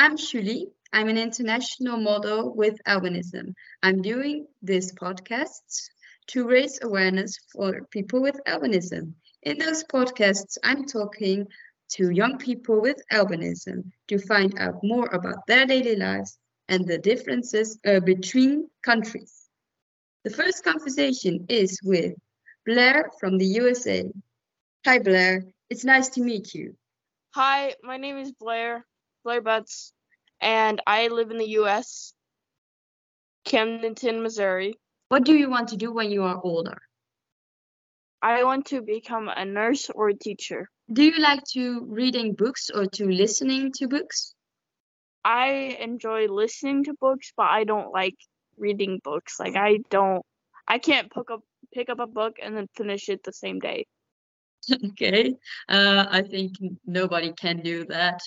I'm Xueli. I'm an international model with albinism. I'm doing this podcast to raise awareness for people with albinism. In those podcasts, I'm talking to young people with albinism to find out more about their daily lives and the differences uh, between countries. The first conversation is with Blair from the USA. Hi, Blair. It's nice to meet you. Hi, my name is Blair, Blair Butts, and I live in the US, Camdenton, Missouri. What do you want to do when you are older? I want to become a nurse or a teacher. Do you like to reading books or to listening to books? I enjoy listening to books, but I don't like reading books. Like I don't I can't pick up pick up a book and then finish it the same day. okay. Uh, I think nobody can do that.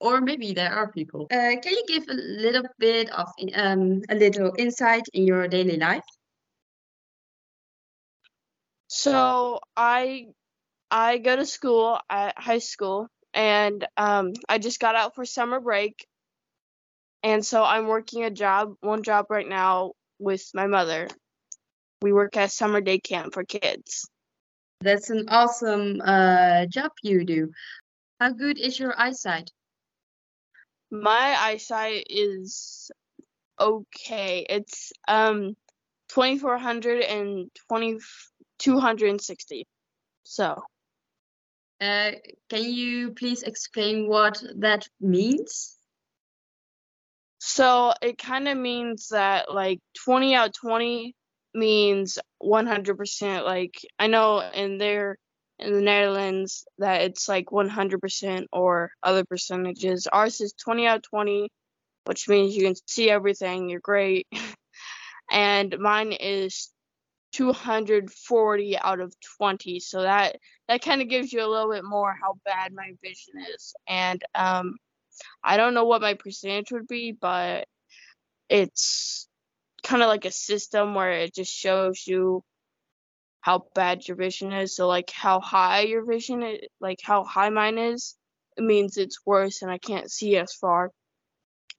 Or maybe there are people. Uh, can you give a little bit of um, a little insight in your daily life? So I I go to school at high school and um, I just got out for summer break. And so I'm working a job, one job right now with my mother. We work at summer day camp for kids. That's an awesome uh, job you do. How good is your eyesight? My eyesight is okay. It's um 2400 and 2260. So uh, can you please explain what that means? So it kind of means that like 20 out 20 means 100%. Like I know in there in the Netherlands that it's like 100% or other percentages. Ours is 20 out of 20, which means you can see everything. You're great. and mine is 240 out of 20 so that that kind of gives you a little bit more how bad my vision is and um i don't know what my percentage would be but it's kind of like a system where it just shows you how bad your vision is so like how high your vision is like how high mine is it means it's worse and i can't see as far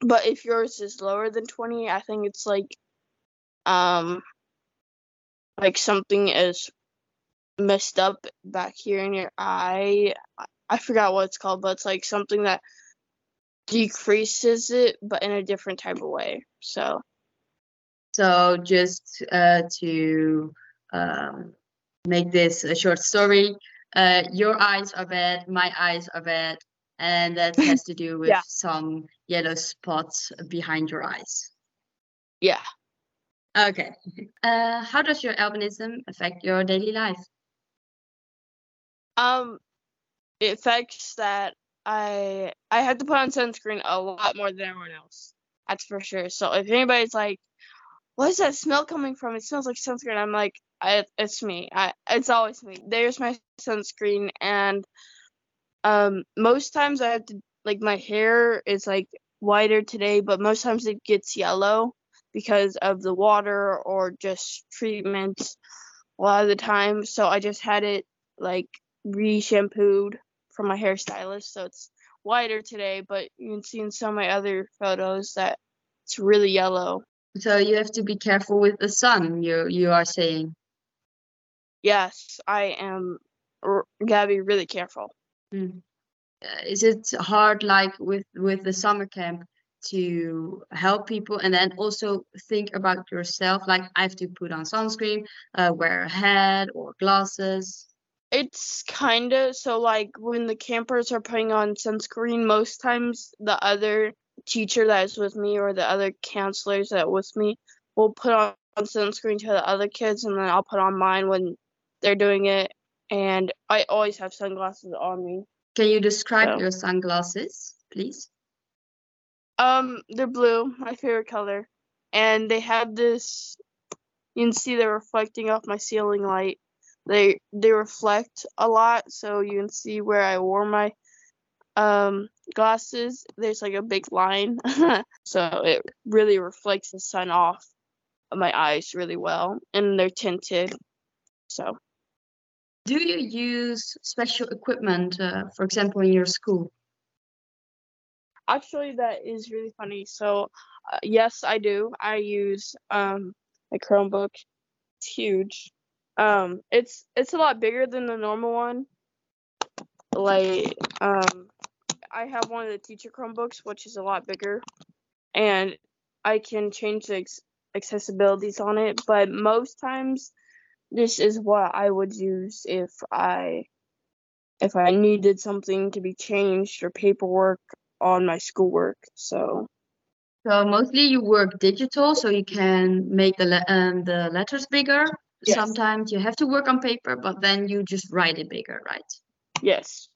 but if yours is lower than 20 i think it's like um like something is messed up back here in your eye. I forgot what it's called, but it's like something that decreases it, but in a different type of way. So, so just uh, to um, make this a short story, uh, your eyes are bad, my eyes are bad, and that has to do with yeah. some yellow spots behind your eyes. Yeah. Okay. Uh, how does your albinism affect your daily life? Um, it affects that I I have to put on sunscreen a lot more than everyone else. That's for sure. So if anybody's like, "What is that smell coming from? It smells like sunscreen," I'm like, I, "It's me. I it's always me." There's my sunscreen, and um, most times I have to like my hair is like whiter today, but most times it gets yellow because of the water or just treatments a lot of the time. So I just had it like re-shampooed from my hairstylist, so it's whiter today. But you can see in some of my other photos that it's really yellow. So you have to be careful with the sun. You you are saying. Yes, I am. R- gotta be really careful. Mm. Uh, is it hard, like with with the summer camp? to help people and then also think about yourself like i have to put on sunscreen uh, wear a hat or glasses it's kind of so like when the campers are putting on sunscreen most times the other teacher that is with me or the other counselors that with me will put on sunscreen to the other kids and then i'll put on mine when they're doing it and i always have sunglasses on me can you describe so. your sunglasses please um, they're blue, my favorite color, and they have this. You can see they're reflecting off my ceiling light. They they reflect a lot, so you can see where I wore my um glasses. There's like a big line, so it really reflects the sun off of my eyes really well, and they're tinted. So. Do you use special equipment, uh, for example, in your school? actually, that is really funny. So, uh, yes, I do. I use um a Chromebook. It's huge. Um, it's it's a lot bigger than the normal one. Like, um, I have one of the teacher Chromebooks, which is a lot bigger, and I can change the ex- accessibilities on it. But most times, this is what I would use if I if I needed something to be changed or paperwork on my schoolwork. So So mostly you work digital, so you can make the le um, the letters bigger. Yes. Sometimes you have to work on paper, but then you just write it bigger, right? yes,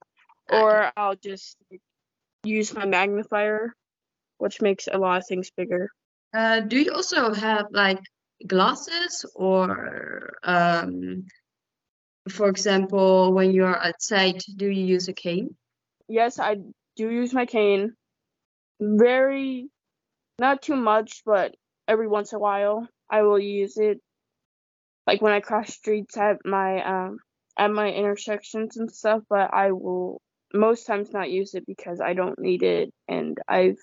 or I'll just use my magnifier, which makes a lot of things bigger. Uh, do you also have like glasses or um, for example, when you're outside, do you use a cane? Yes, I do use my cane. Very, not too much, but every once in a while I will use it. Like when I cross streets at my um at my intersections and stuff, but I will most times not use it because I don't need it and I've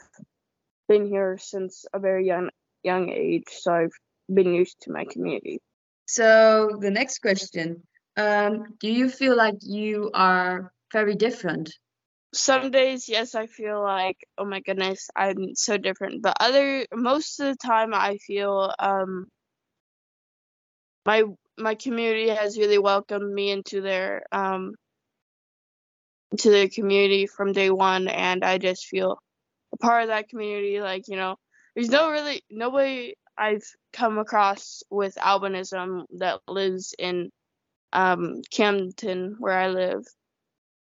been here since a very young young age, so I've been used to my community. So the next question, um, do you feel like you are very different? Some days, yes, I feel like, oh my goodness, I'm so different. But other most of the time I feel um my my community has really welcomed me into their um to their community from day one and I just feel a part of that community like you know there's no really nobody I've come across with albinism that lives in um Camden where I live.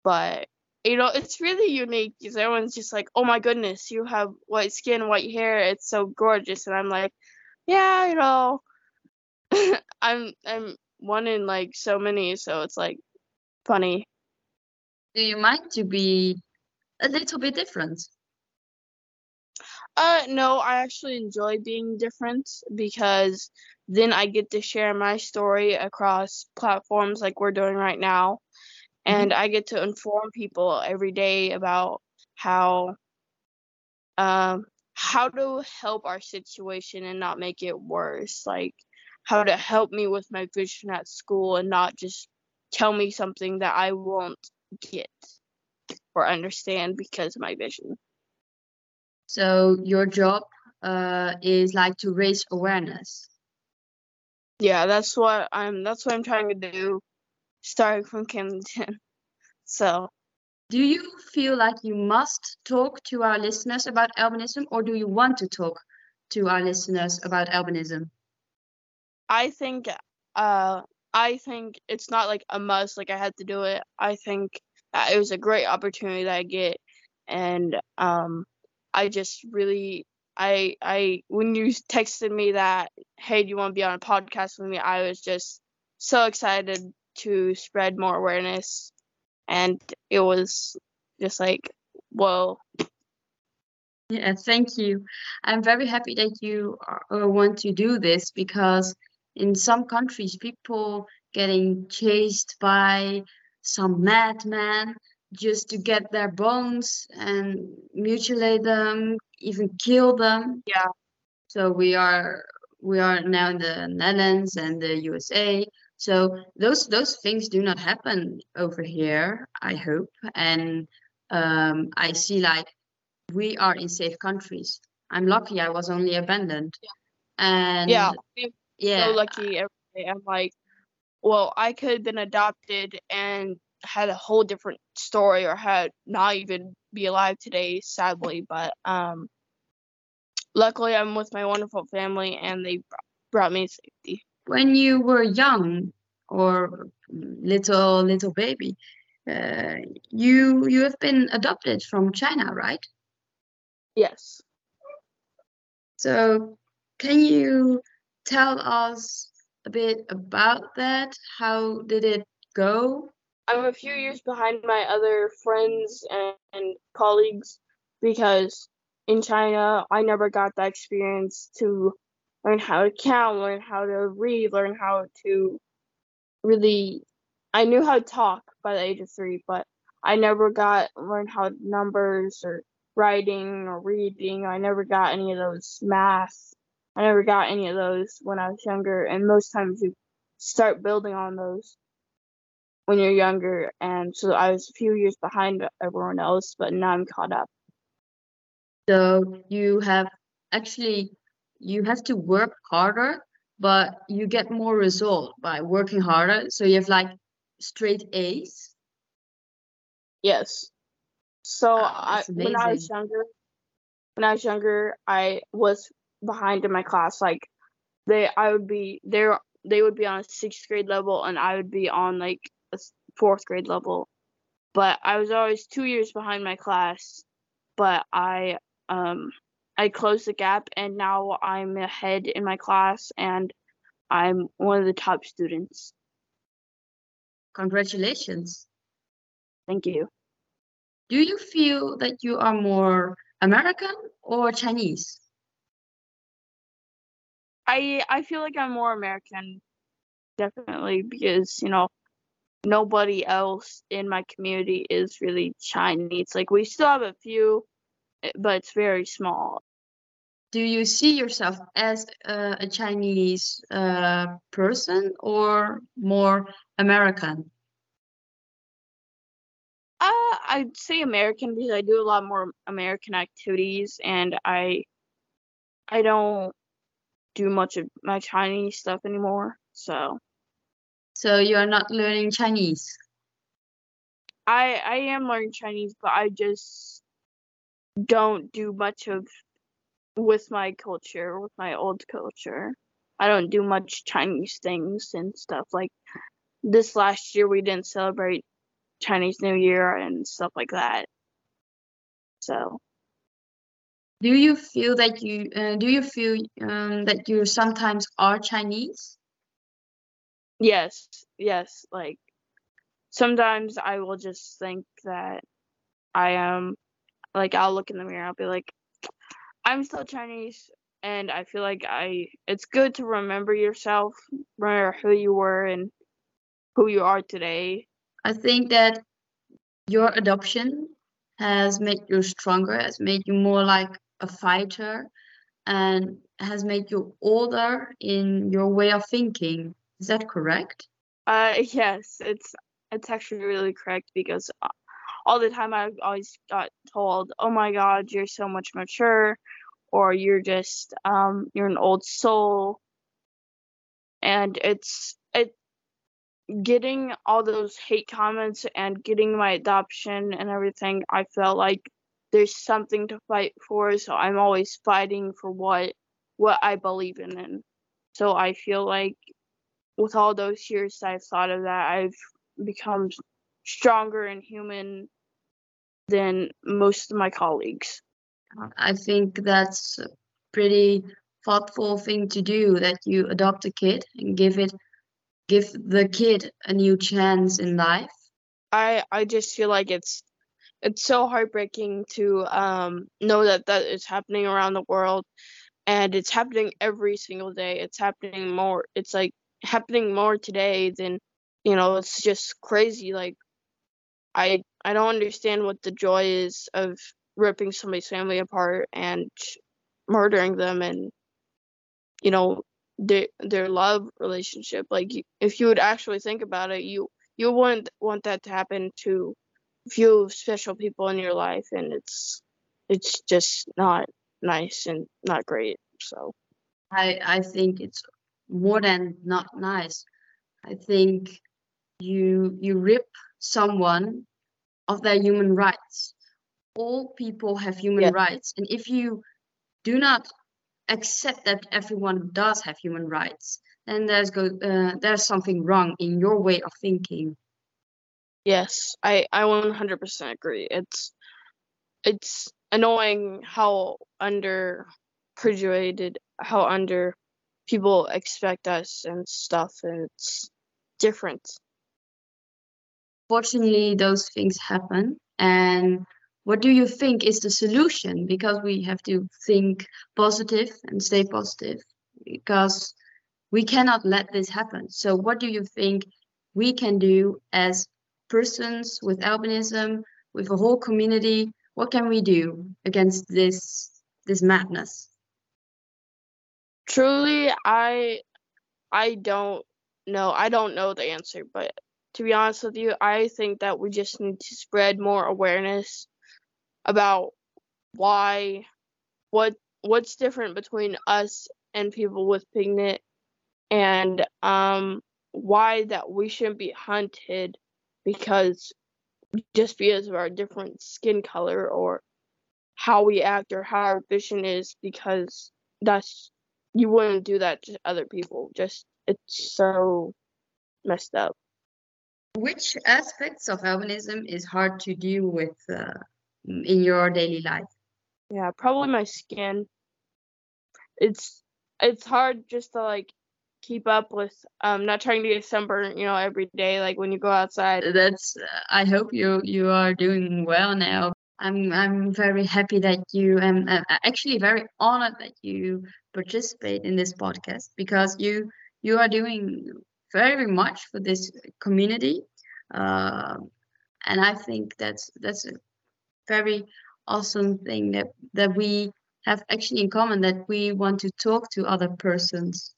But you know it's really unique because everyone's just like oh my goodness you have white skin white hair it's so gorgeous. And I'm like yeah you know I'm I'm one in like so many so it's like funny. Do you mind to be a little bit different? Uh, no, I actually enjoy being different because then I get to share my story across platforms like we're doing right now. And I get to inform people every day about how um how to help our situation and not make it worse. Like how to help me with my vision at school and not just tell me something that I won't get or understand because of my vision. So your job uh, is like to raise awareness. Yeah, that's what I'm that's what I'm trying to do starting from Camden. So, Do you feel like you must talk to our listeners about albinism, or do you want to talk to our listeners about albinism? I think uh I think it's not like a must like I had to do it. I think it was a great opportunity that I get and um I just really I I when you texted me that hey do you want to be on a podcast with me I was just so excited to spread more awareness and it was just like whoa Yeah, thank you. I'm very happy that you uh, want to do this because in some countries, people getting chased by some madman just to get their bones and mutilate them, even kill them. Yeah. So we are we are now in the Netherlands and the USA. So those those things do not happen over here, I hope. And um, I see like we are in safe countries. I'm lucky I was only abandoned. And yeah I'm yeah, so lucky every day I'm like well I could have been adopted and had a whole different story or had not even be alive today sadly but um luckily I'm with my wonderful family and they brought me safety when you were young or little little baby, uh, you you have been adopted from China, right? yes So can you tell us a bit about that? How did it go? I'm a few years behind my other friends and, and colleagues because in China I never got that experience to learn how to count, learn how to read, learn how to really I knew how to talk by the age of three, but I never got learn how numbers or writing or reading. I never got any of those math. I never got any of those when I was younger, and most times you start building on those when you're younger. And so I was a few years behind everyone else, but now I'm caught up. So you have actually you have to work harder, but you get more result by working harder. So you have like straight A's. Yes. So ah, I, when I was younger, when I was younger, I was behind in my class. Like they, I would be there. They would be on a sixth grade level, and I would be on like a fourth grade level. But I was always two years behind my class. But I, um, I closed the gap, and now I'm ahead in my class, and I'm one of the top students. Congratulations. Thank you. Do you feel that you are more American or Chinese? I I feel like I'm more American, definitely, because you know nobody else in my community is really Chinese. Like we still have a few, eh, but it's very small. Do you see yourself as uh, a Chinese uh, person or more American? Uh, I'd say American because I do a lot more American activities, and I I don't do much of my Chinese stuff anymore. So. So you are not learning Chinese. I I am learning Chinese, but I just don't do much of with my culture, with my old culture. I don't do much Chinese things and stuff like this last year we didn't celebrate Chinese New Year and stuff like that. So. Do you feel that you uh, do you feel um, that you sometimes are Chinese? Yes, yes. Like sometimes I will just think that I am. Like I'll look in the mirror. I'll be like, I'm still Chinese, and I feel like I. It's good to remember yourself, remember who you were and who you are today, I think that your adoption has made you stronger, has made you more like a fighter, and has made you older in your way of thinking. Is that correct? Uh, yes, it's it's actually really correct because uh, all the time I always got told, "Oh my God, you're so much mature," or "You're just um, you're an old soul," and it's it getting all those hate comments and getting my adoption and everything, I felt like there's something to fight for. So I'm always fighting for what what I believe in. And so I feel like with all those years I've thought of that, I've become stronger and human than most of my colleagues. I think that's a pretty thoughtful thing to do that you adopt a kid and give it give the kid a new chance in life? I I just feel like it's it's so heartbreaking to um know that that is happening around the world and it's happening every single day. It's happening more it's like happening more today than you know, it's just crazy like I I don't understand what the joy is of ripping somebody's family apart and murdering them and you know their their love relationship. Like if you would actually think about it, you you wouldn't want that to happen to few special people in your life, and it's it's just not nice and not great. So I I think it's more than not nice. I think you you rip someone of their human rights. All people have human yeah. rights, and if you do not accept that everyone does have human rights, then there's go uh, there's something wrong in your way of thinking. Yes, I I 100% agree. It's it's annoying how under graduated how under people expect us and stuff and it's different fortunately those things happen and what do you think is the solution? Because we have to think positive and stay positive because we cannot let this happen. So, what do you think we can do as persons with albinism, with a whole community, what can we do against this this madness? Truly, I I don't know. I don't know the answer, but to be honest with you, I think that we just need to spread more awareness about why what what's different between us and people with pigment and um why that we shouldn't be hunted because just because of our different skin color or how we act or how our vision is because that's you wouldn't do that to other people just it's so messed up. Which aspects of albinism is hard to deal with uh, in your daily life? Yeah probably my skin. It's it's hard just to like keep up with um not trying to get sunburned you know every day like when you go outside. That's i hope you you are doing well now i'm i'm very happy that you am uh, actually very honored that you participate in this podcast because you you are doing very much for this community uh, and i think that's that's a very awesome thing that that we have actually in common that we want to talk to other persons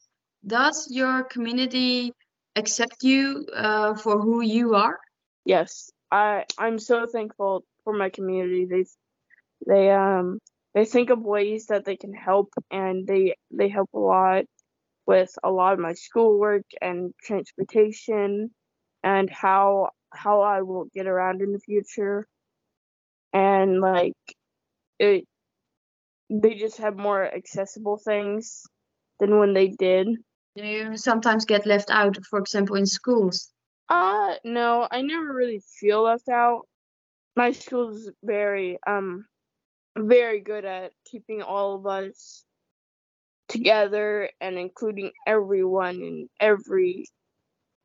does your community accept you uh, for who you are? Yes, I I'm so thankful for my community. They they um they think of ways that they can help and they they help a lot with a lot of my schoolwork and transportation and how how I will get around in the future and like it they just have more accessible things than when they did do you sometimes get left out, for example, in schools? Uh, no, I never really feel left out. My school's very, um, very good at keeping all of us together and including everyone and every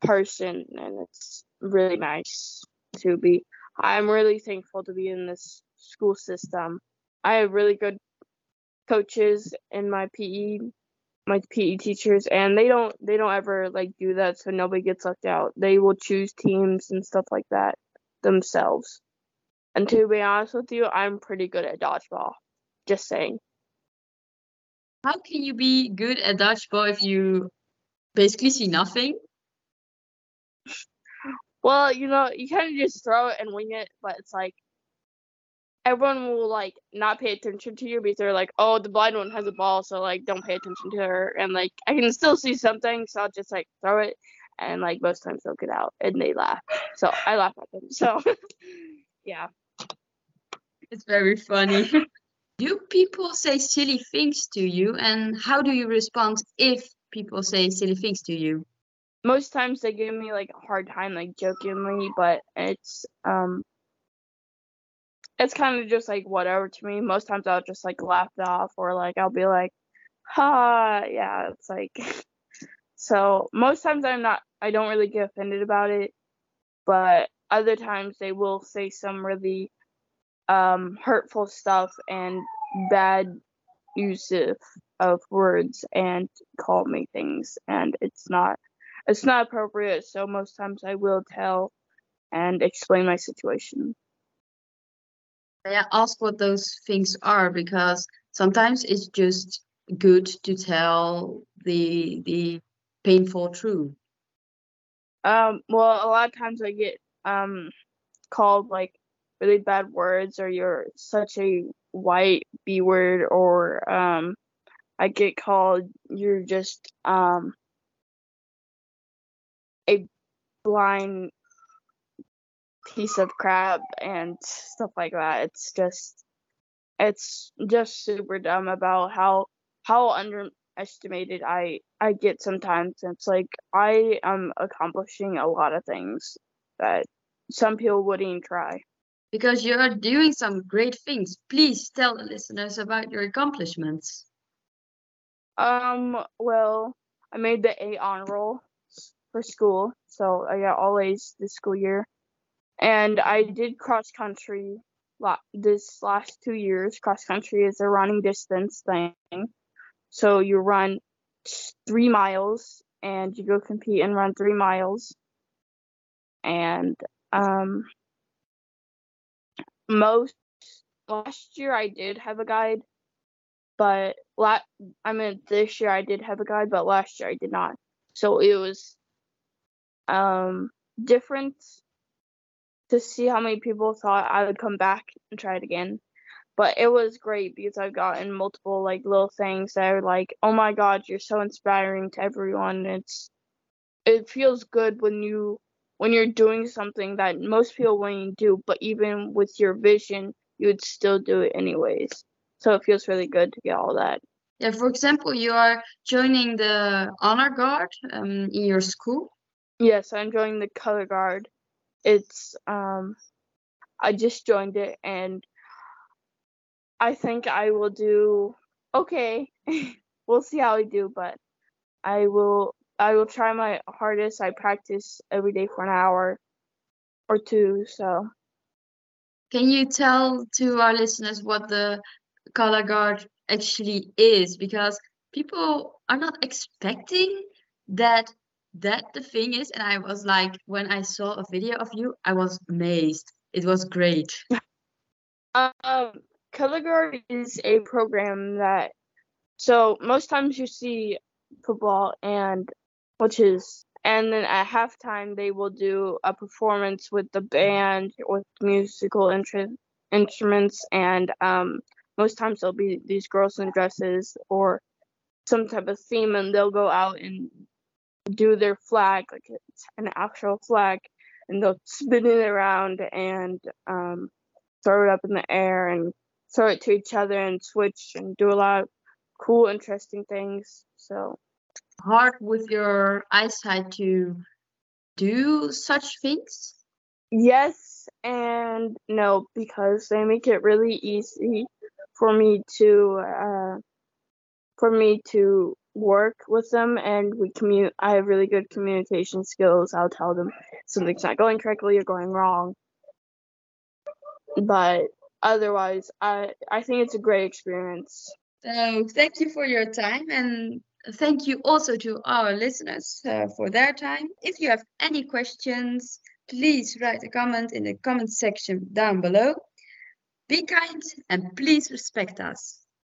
person, and it's really nice to be. I'm really thankful to be in this school system. I have really good coaches in my PE my PE teachers and they don't they don't ever like do that so nobody gets left out. They will choose teams and stuff like that themselves. And to be honest with you, I'm pretty good at dodgeball. Just saying. How can you be good at dodgeball if you basically see nothing? Well, you know, you kind of just throw it and wing it, but it's like everyone will like not pay attention to you because they're like, oh, the blind one has a ball, so like don't pay attention to her. And like I can still see something, so I'll just like throw it, and like most times they'll get out and they laugh. So I laugh at them. So yeah, it's very funny. do people say silly things to you, and how do you respond if people say silly things to you? Most times they give me like a hard time, like jokingly, but it's um it's kind of just like whatever to me. Most times I'll just like laugh it off or like I'll be like, ha, yeah, it's like. so most times I'm not, I don't really get offended about it, but other times they will say some really um, hurtful stuff and bad use of, of words and call me things, and it's not, it's not appropriate. So most times I will tell and explain my situation. I ask what those things are because sometimes it's just good to tell the the painful truth. Um, well, a lot of times I get um called like really bad words or you're such a white B word or um I get called you're just um a blind piece of crap and stuff like that. It's just it's just super dumb about how how underestimated I I get sometimes. It's like I am accomplishing a lot of things that some people wouldn't even try. Because you are doing some great things. Please tell the listeners about your accomplishments. Um, well, I made the A honor roll for school, so I got all A's this school year and I did cross country this last two years. Cross country is a running distance thing, so you run three miles and you go compete and run three miles, and um, most last year I did have a guide, but la- I mean this year I did have a guide, but last year I did not. So it was um different to see how many people thought I would come back and try it again. But it was great because I've gotten multiple like little things that are like, oh my god, you're so inspiring to everyone. It's it feels good when you when you're doing something that most people wouldn't do, but even with your vision, you would still do it anyways. So it feels really good to get all that. Yeah, for example, you are joining the honor guard um, in your school. Yes, I'm joining the color guard. It's um I just joined it and I think I will do okay. we'll see how I do, but I will I will try my hardest. I practice every day for an hour or two, so Can you tell to our listeners what the color guard actually is? Because people are not expecting that that the thing is, and I was like, when I saw a video of you, I was amazed. It was great. Um, Color Guard is a program that, so most times you see football and, which is, and then at halftime they will do a performance with the band with musical intru- instruments, and um, most times there'll be these girls in dresses or some type of theme, and they'll go out and do their flag, like it's an actual flag, and they'll spin it around and um, throw it up in the air and throw it to each other and switch and do a lot of cool, interesting things. So Hard with your eyesight to do such things? yes and no because they make it really easy for me to uh, for me to work with them and we commu I have really good communication skills. I'll tell them something's not going correctly or going wrong. But otherwise I I think it's a great experience. So thank you for your time and thank you also to our listeners uh, for their time. If you have any questions, please write a comment in the comment section down below. Be kind and please respect us.